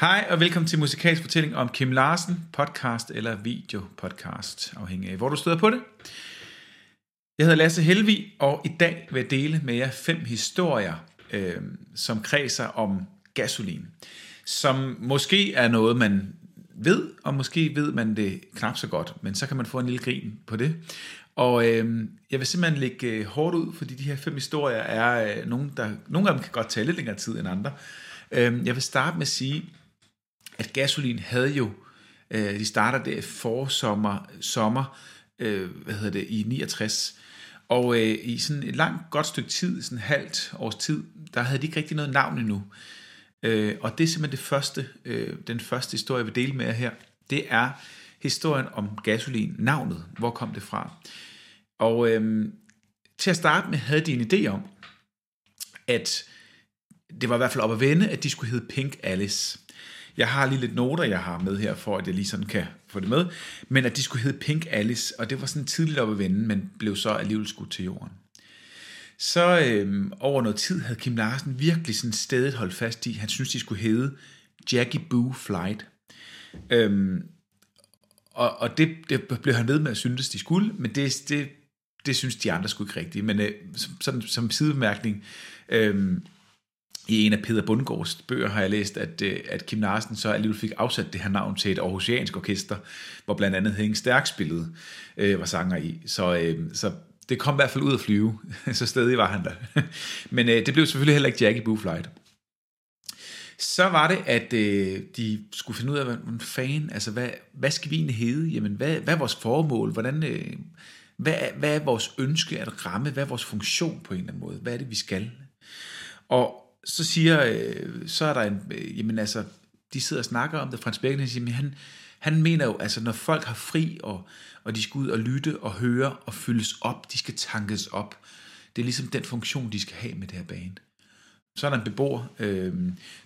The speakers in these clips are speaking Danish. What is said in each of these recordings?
Hej og velkommen til Musikalsk Fortælling om Kim Larsen, podcast eller videopodcast, afhængig af hvor du støder på det. Jeg hedder Lasse Helvi, og i dag vil jeg dele med jer fem historier, øh, som kredser om gasolin, som måske er noget, man ved, og måske ved man det knap så godt, men så kan man få en lille grin på det. Og øh, jeg vil simpelthen lægge øh, hårdt ud, fordi de her fem historier er øh, nogle, der, nogle af dem kan godt tage lidt længere tid end andre. Øh, jeg vil starte med at sige, at gasolin havde jo, øh, de starter der forsommer, sommer, øh, hvad hedder det, i 69, og øh, i sådan et langt godt stykke tid, sådan halvt års tid, der havde de ikke rigtig noget navn endnu. Øh, og det er simpelthen det første, øh, den første historie, jeg vil dele med jer her. Det er historien om gasolin, navnet. Hvor kom det fra? Og øh, til at starte med havde de en idé om, at det var i hvert fald op at vende, at de skulle hedde Pink Alice. Jeg har lige lidt noter, jeg har med her, for at jeg lige sådan kan få det med. Men at de skulle hedde Pink Alice, og det var sådan tidligt op at vende, men blev så alligevel skudt til jorden. Så øh, over noget tid havde Kim Larsen virkelig sådan stedet holdt fast i, han synes, de skulle hedde Jackie Boo Flight. Øhm, og og det, det blev han ved med at synes, de skulle, men det, det, det synes de andre skulle ikke rigtigt. Men øh, sådan som sidebemærkning, øh, i en af Peter Bundgaards bøger har jeg læst, at, øh, at Kim Larsen så alligevel fik afsat det her navn til et aarhusiansk orkester, hvor blandt andet Henning Stærk spillede, øh, var sanger i. Så, øh, så det kom i hvert fald ud at flyve, så stedig var han der. Men øh, det blev selvfølgelig heller ikke Jackie Boo Flight. Så var det, at øh, de skulle finde ud af, hvad fan, altså hvad, hvad skal vi egentlig hedde? Jamen, hvad, hvad er vores formål? Hvordan, øh, hvad, hvad er vores ønske at ramme? Hvad er vores funktion på en eller anden måde? Hvad er det, vi skal? Og så siger, øh, så er der en, øh, jamen altså, de sidder og snakker om det, Frans Becken, siger, men han, han mener jo, altså når folk har fri, og, og de skal ud og lytte og høre og fyldes op, de skal tankes op. Det er ligesom den funktion, de skal have med det her band. Så er der en beboer, øh,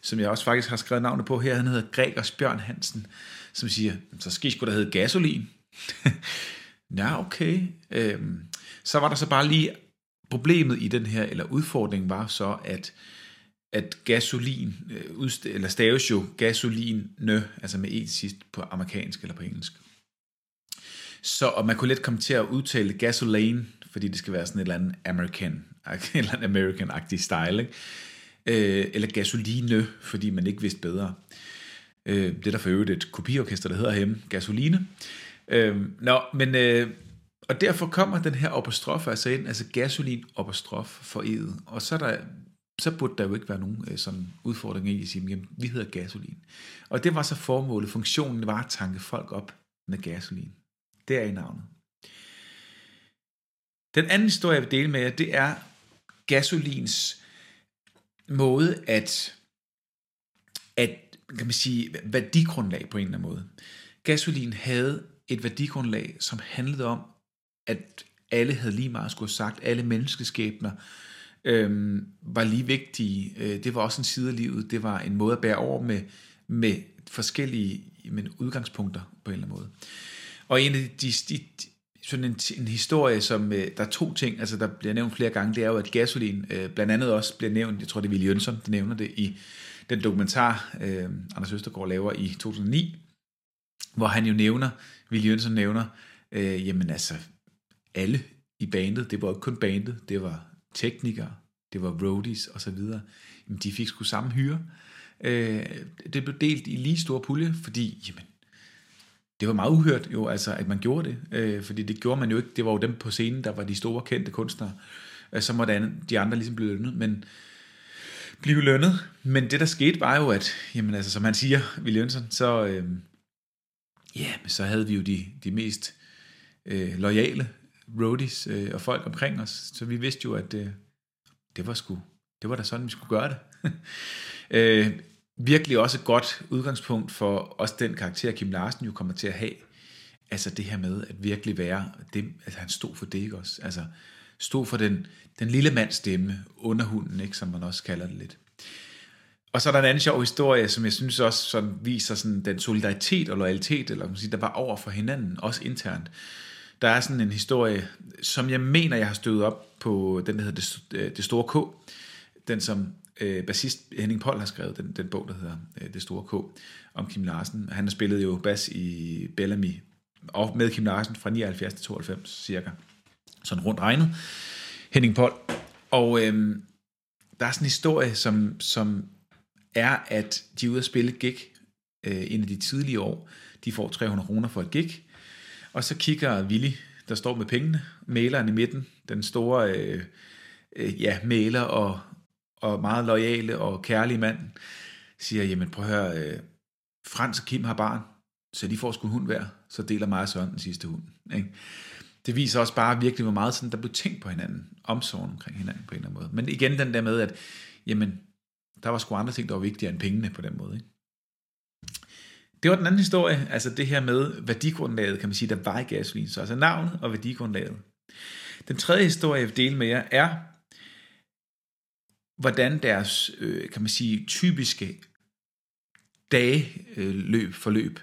som jeg også faktisk har skrevet navnet på her, han hedder Gregers Bjørn Hansen, som siger, så skal I sgu da hedde gasolin. ja, okay. Øh, så var der så bare lige problemet i den her, eller udfordringen var så, at at gasolin, øh, eller staves jo gasoline, altså med e sidst på amerikansk eller på engelsk. Så, og man kunne let komme til at udtale gasoline, fordi det skal være sådan et eller andet American, et eller andet American-agtig style, ikke? Øh, eller gasoline, fordi man ikke vidste bedre. Øh, det er der for øvrigt et kopiorkester, der hedder hjemme, Gasoline. Øh, nå, men, øh, og derfor kommer den her apostrof altså ind, altså gasolin apostrof for edet. Og så er der så burde der jo ikke være nogen øh, sådan udfordring i at sige, jamen, vi hedder gasolin. Og det var så formålet. Funktionen var at tanke folk op med gasolin. Det er i navnet. Den anden historie, jeg vil dele med jer, det er gasolins måde at, at kan man sige, værdigrundlag på en eller anden måde. Gasolin havde et værdigrundlag, som handlede om, at alle havde lige meget skulle have sagt, alle menneskeskæbner øhm, var lige vigtige. Øh, det var også en side af livet. Det var en måde at bære over med, med forskellige men udgangspunkter på en eller anden måde. Og en af de, de, sådan en, en historie, som øh, der er to ting, altså der bliver nævnt flere gange, det er jo, at gasolin øh, blandt andet også bliver nævnt, jeg tror det er Willy Jønsson, der nævner det i den dokumentar, øh, Anders Østergaard laver i 2009, hvor han jo nævner, Willy Jønsson nævner, øh, jamen altså, alle i bandet, det var ikke kun bandet, det var teknikere, det var roadies og så videre, jamen de fik sgu samme hyre. Øh, det blev delt i lige store pulje, fordi jamen, det var meget uhørt jo, altså, at man gjorde det, øh, fordi det gjorde man jo ikke, det var jo dem på scenen, der var de store kendte kunstnere, øh, så måtte de andre ligesom blive lønnet, men blive lønnet, men det der skete var jo, at, jamen altså, som han siger, Willy Jønsson, så, øh, ja, men så havde vi jo de, de mest øh, lojale roadies øh, og folk omkring os, så vi vidste jo, at øh, det var sgu, det var da sådan, vi skulle gøre det. øh, virkelig også et godt udgangspunkt for også den karakter, Kim Larsen jo kommer til at have, altså det her med at virkelig være, det, altså han stod for det, ikke også? Altså stod for den, den lille mands stemme, underhunden, ikke, som man også kalder det lidt. Og så er der en anden sjov historie, som jeg synes også sådan viser sådan den solidaritet og loyalitet, eller man sige, der var over for hinanden, også internt. Der er sådan en historie, som jeg mener, jeg har støvet op på den, der hedder Det, øh, det Store K. Den, som øh, bassist Henning Pold har skrevet den, den bog, der hedder øh, Det Store K, om Kim Larsen. Han har spillet jo bas i Bellamy, og med Kim Larsen fra 79 til 92 cirka. Sådan rundt regnet. Henning Pold. Og øh, der er sådan en historie, som, som er, at de er ude at spille gig øh, en af de tidlige år. De får 300 kroner for et gig. Og så kigger Willy, der står med pengene, maleren i midten, den store øh, øh, ja, maler og, og meget lojale og kærlige mand, siger, jamen prøv at høre, øh, Frans og Kim har barn, så de får sgu hund hver, så deler mig og Søren den sidste hund. Ikke? Det viser også bare virkelig, hvor meget sådan, der blev tænkt på hinanden, omsorgen omkring hinanden på en eller anden måde. Men igen den der med, at jamen, der var sgu andre ting, der var vigtigere end pengene på den måde. Ikke? Det var den anden historie, altså det her med værdigrundlaget, kan man sige, der var i gasolin. Så altså navnet og værdigrundlaget. Den tredje historie, jeg vil dele med jer, er, hvordan deres, øh, kan man sige, typiske dageløb, forløb,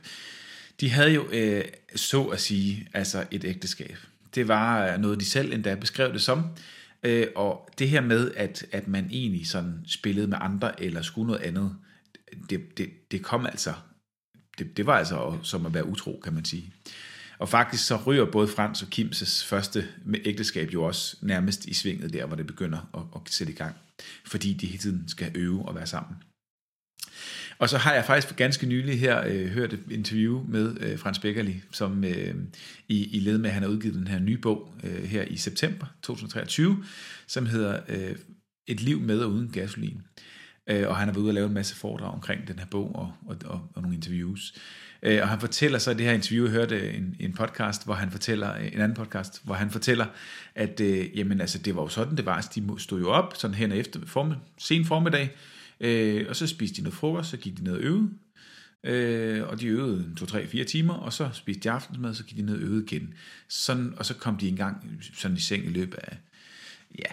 de havde jo, øh, så at sige, altså et ægteskab. Det var øh, noget, de selv endda beskrev det som, øh, og det her med, at, at man egentlig sådan spillede med andre, eller skulle noget andet, det, det, det kom altså, det, det var altså som at være utro, kan man sige. Og faktisk så ryger både Frans og Kims første ægteskab jo også nærmest i svinget der, hvor det begynder at, at sætte i gang. Fordi de hele tiden skal øve og være sammen. Og så har jeg faktisk for ganske nylig her øh, hørt et interview med øh, Frans Beckerli, som øh, i, i led med, at han har udgivet den her nye bog øh, her i september 2023, som hedder øh, Et liv med og uden gasolin. Øh, og han har været ude og lave en masse foredrag omkring den her bog og, og, og, og nogle interviews. Øh, og han fortæller så i det her interview, jeg hørte en, en podcast, hvor han fortæller, en anden podcast, hvor han fortæller, at øh, jamen, altså, det var jo sådan, det var, de stod jo op sådan hen efter form, sen formiddag, øh, og så spiste de noget frokost, så gik de ned og øvede, øh, og de øvede 2-3-4 timer, og så spiste de aftensmad, så gik de ned og øvede igen. Sådan, og så kom de engang sådan i seng i løbet af, ja,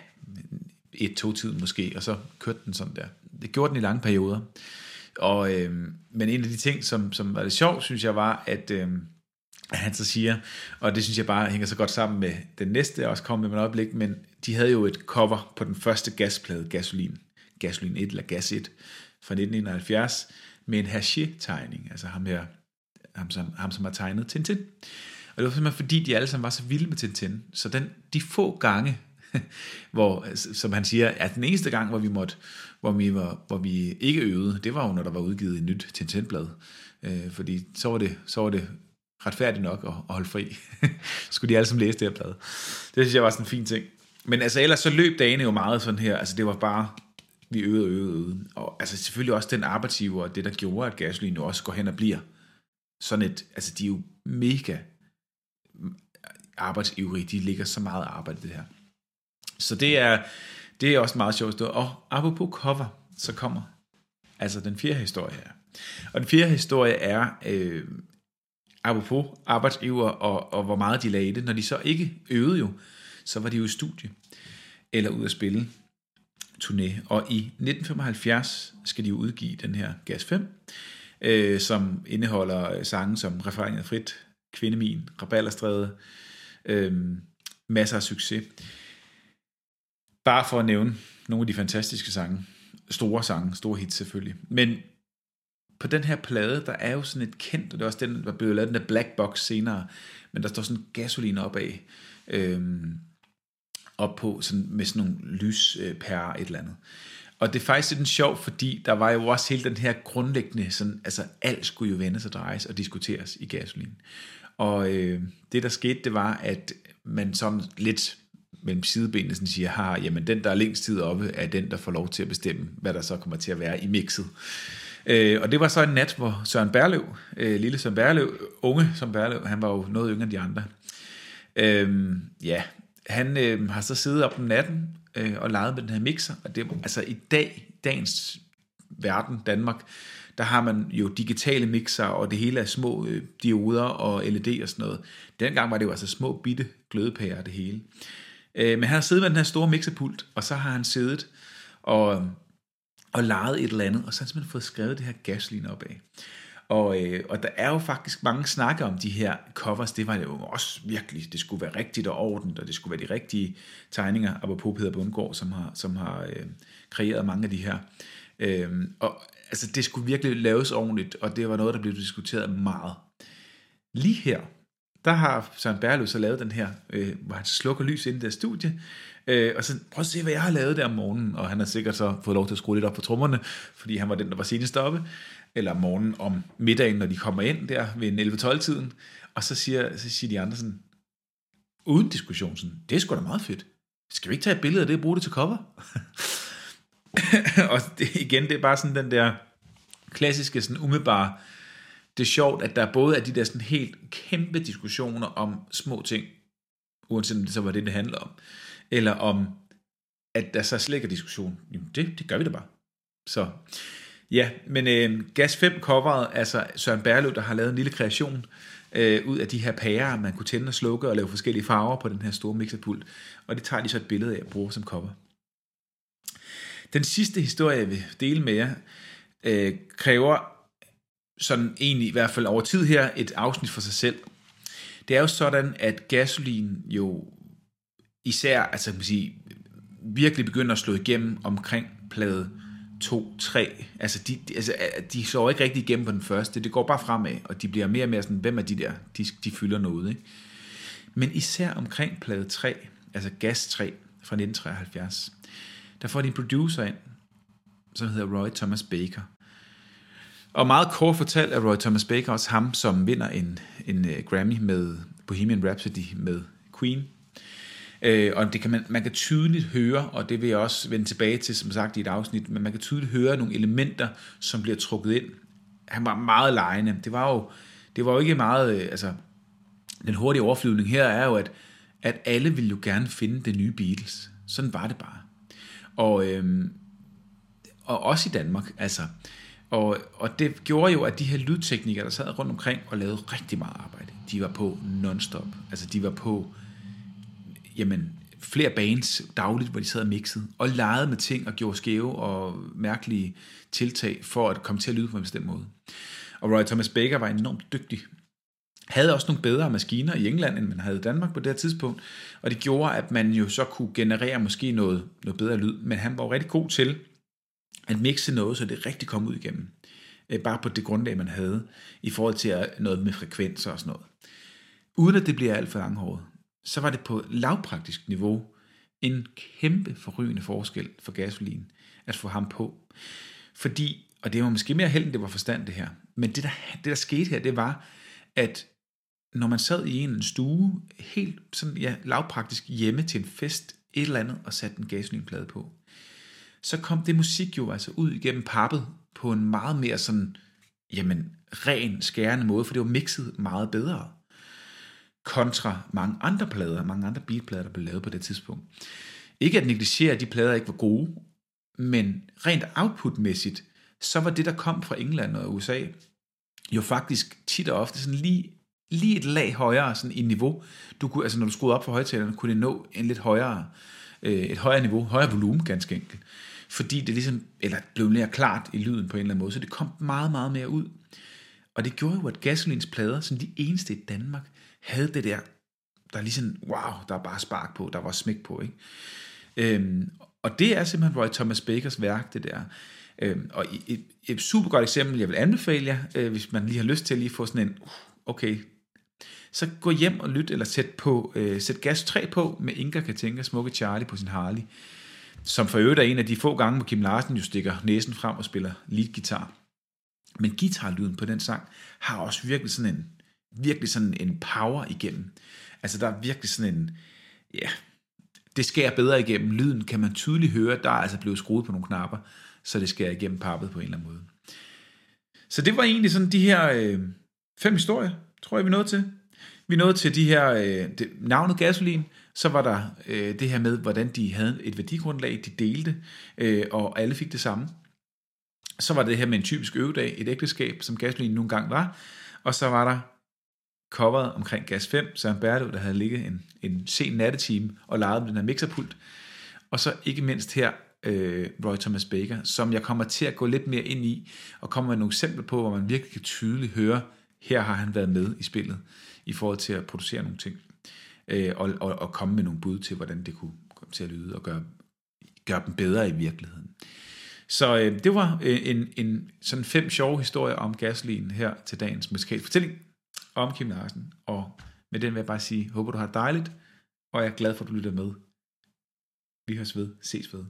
et-to tid måske, og så kørte den sådan der. Det gjorde den i lange perioder. Og, øh, men en af de ting, som, som var det sjovt, synes jeg, var, at, øh, at han så siger, og det synes jeg bare hænger så godt sammen med den næste, jeg også kom med et øjeblik, men de havde jo et cover på den første gasplade, Gasolin, Gasolin 1 eller Gas 1 fra 1971, med en Hergé-tegning, altså ham her, ham som, ham som har tegnet Tintin. Og det var simpelthen fordi, de alle sammen var så vilde med Tintin, så den, de få gange, hvor, som han siger, at den eneste gang, hvor vi måtte, hvor vi, var, hvor vi ikke øvede, det var jo, når der var udgivet et nyt Tintin-blad. Øh, fordi så var, det, så var det retfærdigt nok at, at holde fri. Skulle de alle sammen læse det her blad. Det synes jeg var sådan en fin ting. Men altså ellers så løb dagene jo meget sådan her, altså det var bare, vi øvede og øvede, øvede. Og altså selvfølgelig også den arbejdsgiver, det der gjorde, at gasolin jo også går hen og bliver sådan et, altså de er jo mega arbejdsivrige, de ligger så meget arbejde i det her. Så det er, det er også meget sjovt. Og apropos cover, så kommer altså den fjerde historie her. Og den fjerde historie er, øh, apropos arbejdsgiver og, og hvor meget de lagde i det. Når de så ikke øvede jo, så var de jo i studie eller ud at spille turné. Og i 1975 skal de jo udgive den her Gas 5, øh, som indeholder øh, sange som Refereret frit, Kvindemin, Rabalderstræde, øh, masser af succes. Bare for at nævne nogle af de fantastiske sange. Store sange, store hits selvfølgelig. Men på den her plade, der er jo sådan et kendt, og det er også den, der blev lavet den der black box senere, men der står sådan gasoline op af, øhm, op på sådan, med sådan nogle lyspærer øh, et eller andet. Og det er faktisk lidt sjovt, fordi der var jo også hele den her grundlæggende, sådan, altså alt skulle jo vendes og drejes og diskuteres i gasolin. Og øh, det der skete, det var, at man som lidt mellem sidebenene sådan siger, har, jamen den, der er længst tid oppe, er den, der får lov til at bestemme, hvad der så kommer til at være i mixet. Øh, og det var så en nat, hvor Søren Berlev, øh, lille Søren Berlev, unge som Berlev, han var jo noget yngre end de andre, øh, ja, han øh, har så siddet op om natten øh, og leget med den her mixer, og det altså i dag, dagens verden, Danmark, der har man jo digitale mixer, og det hele er små øh, dioder og LED og sådan noget. Dengang var det jo altså små bitte glødepærer det hele. Øh, men han har siddet med den her store mixerpult, og så har han siddet og, og lejet et eller andet, og så har han simpelthen fået skrevet det her gaslin op af. Og, øh, og der er jo faktisk mange snakker om de her covers. Det var jo også virkelig, det skulle være rigtigt og ordentligt, og det skulle være de rigtige tegninger. Apropos Peter Bundgaard, som har, som har øh, kreeret mange af de her. Øh, og altså, det skulle virkelig laves ordentligt, og det var noget, der blev diskuteret meget. Lige her, der har Søren Berløs så lavet den her, øh, hvor han slukker lys ind i deres studie, øh, og så prøv at se, hvad jeg har lavet der om morgenen, og han har sikkert så fået lov til at skrue lidt op på trommerne, fordi han var den, der var senest oppe, eller om morgenen om middagen, når de kommer ind der ved 11-12-tiden, og så siger, så siger de andre sådan, uden diskussion, sådan, det er sgu da meget fedt. Skal vi ikke tage et billede af det og bruge det til cover? og det, igen, det er bare sådan den der klassiske, sådan umiddelbare, det er sjovt, at der både er de der sådan helt kæmpe diskussioner om små ting, uanset om det så var det, det handler om, eller om, at der så slet ikke er diskussion. Jamen, det, det gør vi da bare. Så ja, men øh, Gas 5 coveret, altså Søren Berlev, der har lavet en lille kreation øh, ud af de her pærer, man kunne tænde og slukke og lave forskellige farver på den her store mixerpult, og det tager de så et billede af at bruge som cover. Den sidste historie, jeg vil dele med jer, øh, kræver sådan egentlig i hvert fald over tid her et afsnit for sig selv. Det er jo sådan, at gasolin jo især, altså kan man sige, virkelig begynder at slå igennem omkring plade 2, 3. Altså de, de, altså, de slår ikke rigtig igennem på den første. Det går bare fremad, og de bliver mere og mere sådan, hvem er de der? De, de fylder noget, ikke? Men især omkring plade 3, altså Gas 3 fra 1973, der får de en producer ind, som hedder Roy Thomas Baker. Og meget kort fortalt er Roy Thomas Baker også ham, som vinder en, en øh, Grammy med Bohemian Rhapsody med Queen. Øh, og det kan man, man kan tydeligt høre, og det vil jeg også vende tilbage til, som sagt i et afsnit, men man kan tydeligt høre nogle elementer, som bliver trukket ind. Han var meget lejende. Det var jo, det var jo ikke meget, øh, altså, den hurtige overflyvning her er jo, at, at alle vil jo gerne finde det nye Beatles. Sådan var det bare. Og, øhm, og også i Danmark, altså. Og, og det gjorde jo, at de her lydteknikere, der sad rundt omkring og lavede rigtig meget arbejde, de var på non-stop. Altså de var på, jamen, flere bands dagligt, hvor de sad og mixede, og legede med ting og gjorde skæve og mærkelige tiltag for at komme til at lyde på en bestemt måde. Og Roy Thomas Baker var enormt dygtig. Havde også nogle bedre maskiner i England, end man havde i Danmark på det her tidspunkt, og det gjorde, at man jo så kunne generere måske noget, noget bedre lyd, men han var jo rigtig god til at mixe noget, så det rigtig kom ud igennem. Øh, bare på det grundlag, man havde, i forhold til noget med frekvenser og sådan noget. Uden at det bliver alt for langhåret, så var det på lavpraktisk niveau en kæmpe forrygende forskel for gasolin at få ham på. Fordi, og det var måske mere held, end det var forstand det her, men det der, det der skete her, det var, at når man sad i en stue, helt sådan, ja, lavpraktisk hjemme til en fest, et eller andet, og satte en gasolinplade på, så kom det musik jo altså ud igennem pappet på en meget mere sådan, jamen, ren, skærende måde, for det var mixet meget bedre kontra mange andre plader, mange andre beatplader, der blev lavet på det tidspunkt. Ikke at negligere, at de plader ikke var gode, men rent outputmæssigt, så var det, der kom fra England og USA, jo faktisk tit og ofte sådan lige, lige et lag højere sådan i niveau. Du kunne, altså når du skruede op for højtalerne, kunne det nå en lidt højere, øh, et højere niveau, højere volumen ganske enkelt fordi det ligesom, eller blev mere klart i lyden på en eller anden måde, så det kom meget, meget mere ud. Og det gjorde jo, at Gasolins plader, som de eneste i Danmark, havde det der, der er ligesom, wow, der er bare spark på, der var smæk på, ikke? Øhm, og det er simpelthen Roy Thomas Bakers værk, det der. Øhm, og et, et super godt eksempel, jeg vil anbefale jer, øh, hvis man lige har lyst til at lige få sådan en, uh, okay, så gå hjem og lyt, eller sæt, på, øh, sæt gas 3 på med Inga Katinka, Smukke Charlie på sin Harley som for øvrigt er en af de få gange, hvor Kim Larsen jo stikker næsen frem og spiller lead guitar. Men guitarlyden på den sang har også virkelig sådan en, virkelig sådan en power igennem. Altså der er virkelig sådan en, ja, det skærer bedre igennem. Lyden kan man tydeligt høre, der er altså blevet skruet på nogle knapper, så det skærer igennem pappet på en eller anden måde. Så det var egentlig sådan de her øh, fem historier, tror jeg vi nåede til. Vi nåede til de her, øh, det, navnet gasolin, så var der øh, det her med, hvordan de havde et værdigrundlag, de delte, øh, og alle fik det samme. Så var det her med en typisk øvedag, et ægteskab, som gasolin nogle gange var, og så var der coveret omkring Gas 5, Søren Bertel, der havde ligget en, en sen nattetime og leget med den her mixerpult. Og så ikke mindst her øh, Roy Thomas Baker, som jeg kommer til at gå lidt mere ind i, og kommer med nogle eksempler på, hvor man virkelig kan tydeligt høre, her har han været med i spillet, i forhold til at producere nogle ting, øh, og, og, og komme med nogle bud til, hvordan det kunne komme til at lyde, og gøre, gøre dem bedre i virkeligheden. Så øh, det var øh, en, en sådan fem sjove historier om gaslinen her til dagens musikalske fortælling om Kim Larsen. Og med den vil jeg bare sige, håber du har det dejligt, og jeg er glad for, at du lytter med. Vi høres ved. Ses ved.